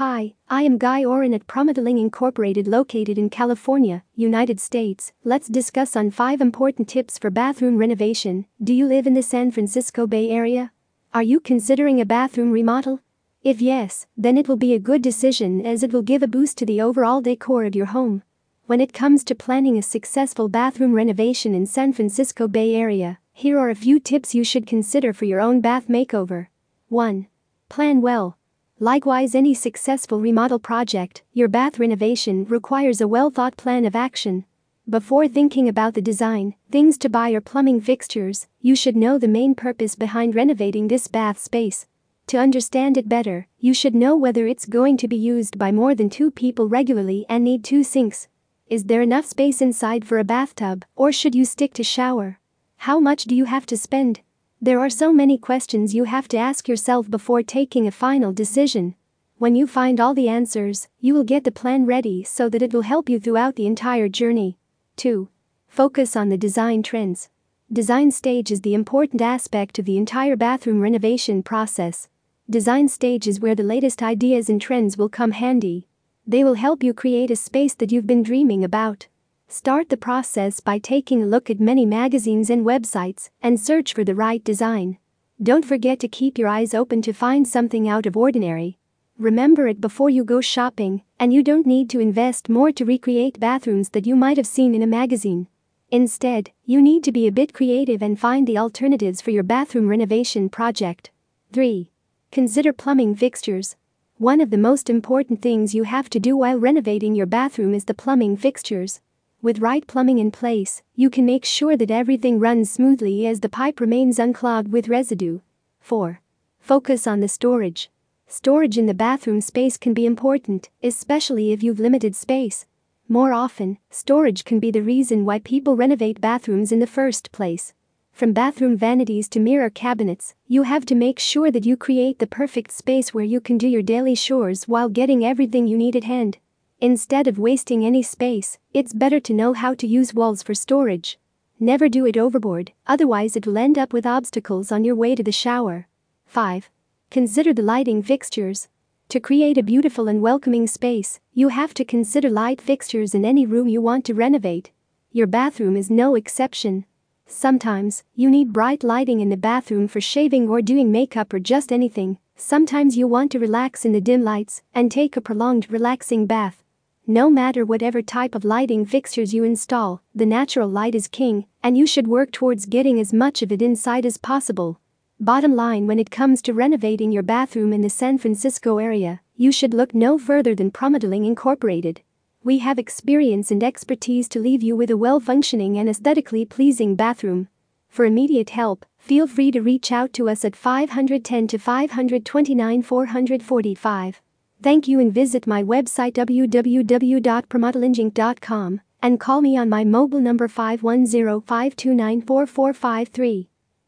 Hi, I am Guy Oren at Promodeling Incorporated located in California, United States. Let's discuss on 5 important tips for bathroom renovation. Do you live in the San Francisco Bay Area? Are you considering a bathroom remodel? If yes, then it will be a good decision as it will give a boost to the overall decor of your home. When it comes to planning a successful bathroom renovation in San Francisco Bay Area, here are a few tips you should consider for your own bath makeover. 1. Plan well. Likewise, any successful remodel project, your bath renovation requires a well thought plan of action. Before thinking about the design, things to buy, or plumbing fixtures, you should know the main purpose behind renovating this bath space. To understand it better, you should know whether it's going to be used by more than two people regularly and need two sinks. Is there enough space inside for a bathtub, or should you stick to shower? How much do you have to spend? There are so many questions you have to ask yourself before taking a final decision. When you find all the answers, you will get the plan ready so that it will help you throughout the entire journey. 2. Focus on the design trends. Design stage is the important aspect of the entire bathroom renovation process. Design stage is where the latest ideas and trends will come handy. They will help you create a space that you've been dreaming about. Start the process by taking a look at many magazines and websites and search for the right design. Don't forget to keep your eyes open to find something out of ordinary. Remember it before you go shopping, and you don't need to invest more to recreate bathrooms that you might have seen in a magazine. Instead, you need to be a bit creative and find the alternatives for your bathroom renovation project. 3. Consider plumbing fixtures. One of the most important things you have to do while renovating your bathroom is the plumbing fixtures. With right plumbing in place, you can make sure that everything runs smoothly as the pipe remains unclogged with residue. 4. Focus on the storage. Storage in the bathroom space can be important, especially if you've limited space. More often, storage can be the reason why people renovate bathrooms in the first place. From bathroom vanities to mirror cabinets, you have to make sure that you create the perfect space where you can do your daily chores while getting everything you need at hand. Instead of wasting any space, it's better to know how to use walls for storage. Never do it overboard, otherwise, it will end up with obstacles on your way to the shower. 5. Consider the lighting fixtures. To create a beautiful and welcoming space, you have to consider light fixtures in any room you want to renovate. Your bathroom is no exception. Sometimes, you need bright lighting in the bathroom for shaving or doing makeup or just anything. Sometimes you want to relax in the dim lights and take a prolonged relaxing bath. No matter whatever type of lighting fixtures you install, the natural light is king, and you should work towards getting as much of it inside as possible. Bottom line when it comes to renovating your bathroom in the San Francisco area, you should look no further than Promodeling Incorporated. We have experience and expertise to leave you with a well functioning and aesthetically pleasing bathroom. For immediate help, feel free to reach out to us at 510 to 529 445. Thank you and visit my website www.promodelinginc.com and call me on my mobile number 510 529 4453.